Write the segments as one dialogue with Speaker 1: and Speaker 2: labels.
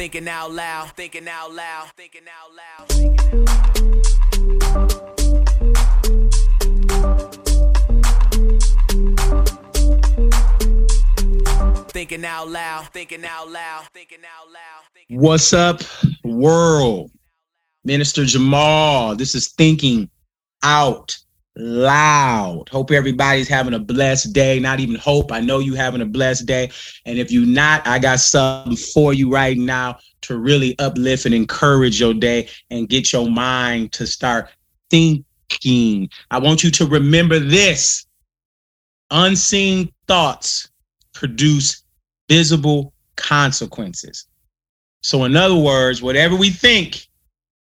Speaker 1: thinking out loud, thinking out loud, thinking out loud. Thinking out loud. Thinking out loud, thinking out loud,
Speaker 2: What's up, world? Minister Jamal. This is Thinking Out Loud. Hope everybody's having a blessed day. Not even hope. I know you having a blessed day. And if you're not, I got something for you right now to really uplift and encourage your day and get your mind to start thinking. I want you to remember this. Unseen thoughts produce visible consequences. So, in other words, whatever we think,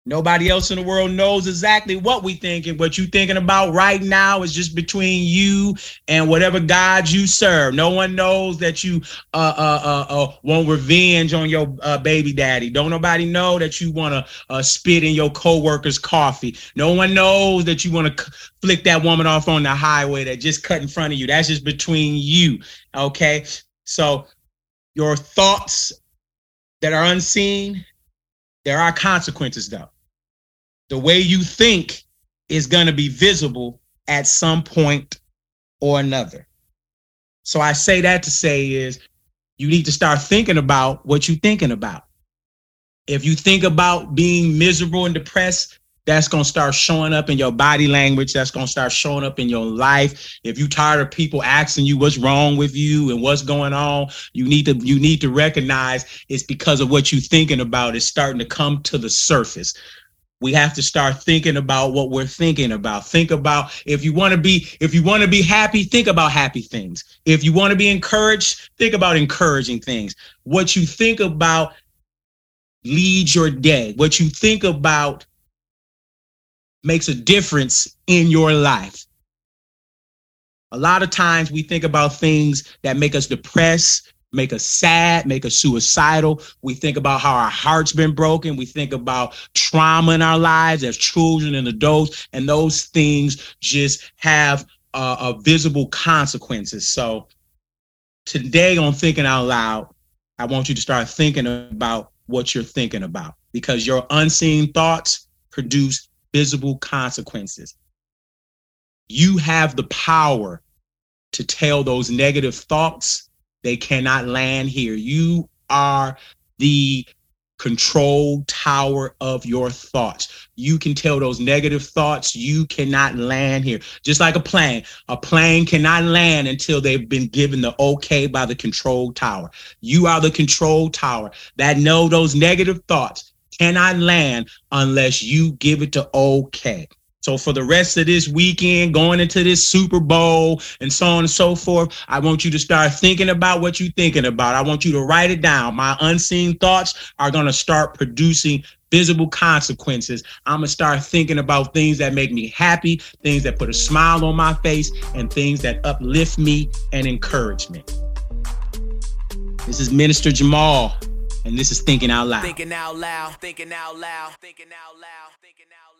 Speaker 2: nobody else in the world knows exactly what we think, and what you're thinking about right now is just between you and whatever God you serve. No one knows that you uh, uh, uh, uh, want revenge on your uh, baby daddy. Don't nobody know that you want to uh, spit in your coworker's coffee. No one knows that you want to flick that woman off on the highway that just cut in front of you. That's just between you. Okay. So your thoughts that are unseen, there are consequences though. The way you think is going to be visible at some point or another. So I say that to say is you need to start thinking about what you're thinking about. If you think about being miserable and depressed, that's going to start showing up in your body language. That's going to start showing up in your life. If you tired of people asking you what's wrong with you and what's going on, you need to you need to recognize it's because of what you're thinking about is starting to come to the surface. We have to start thinking about what we're thinking about. Think about if you want to be if you want to be happy, think about happy things. If you want to be encouraged, think about encouraging things. What you think about leads your day. What you think about makes a difference in your life. A lot of times we think about things that make us depressed, make us sad, make us suicidal. We think about how our heart's been broken. We think about trauma in our lives as children and adults, and those things just have uh, uh, visible consequences. So today on Thinking Out Loud, I want you to start thinking about what you're thinking about because your unseen thoughts produce visible consequences. You have the power to tell those negative thoughts they cannot land here. You are the control tower of your thoughts. You can tell those negative thoughts you cannot land here. Just like a plane, a plane cannot land until they've been given the okay by the control tower. You are the control tower that know those negative thoughts cannot land unless you give it to okay. So for the rest of this weekend, going into this Super Bowl and so on and so forth, I want you to start thinking about what you're thinking about. I want you to write it down. My unseen thoughts are going to start producing visible consequences. I'm going to start thinking about things that make me happy, things that put a smile on my face, and things that uplift me and encourage me. This is Minister Jamal, and this is Thinking Out Loud.
Speaker 1: Thinking out loud, thinking out loud, thinking out loud, thinking out loud.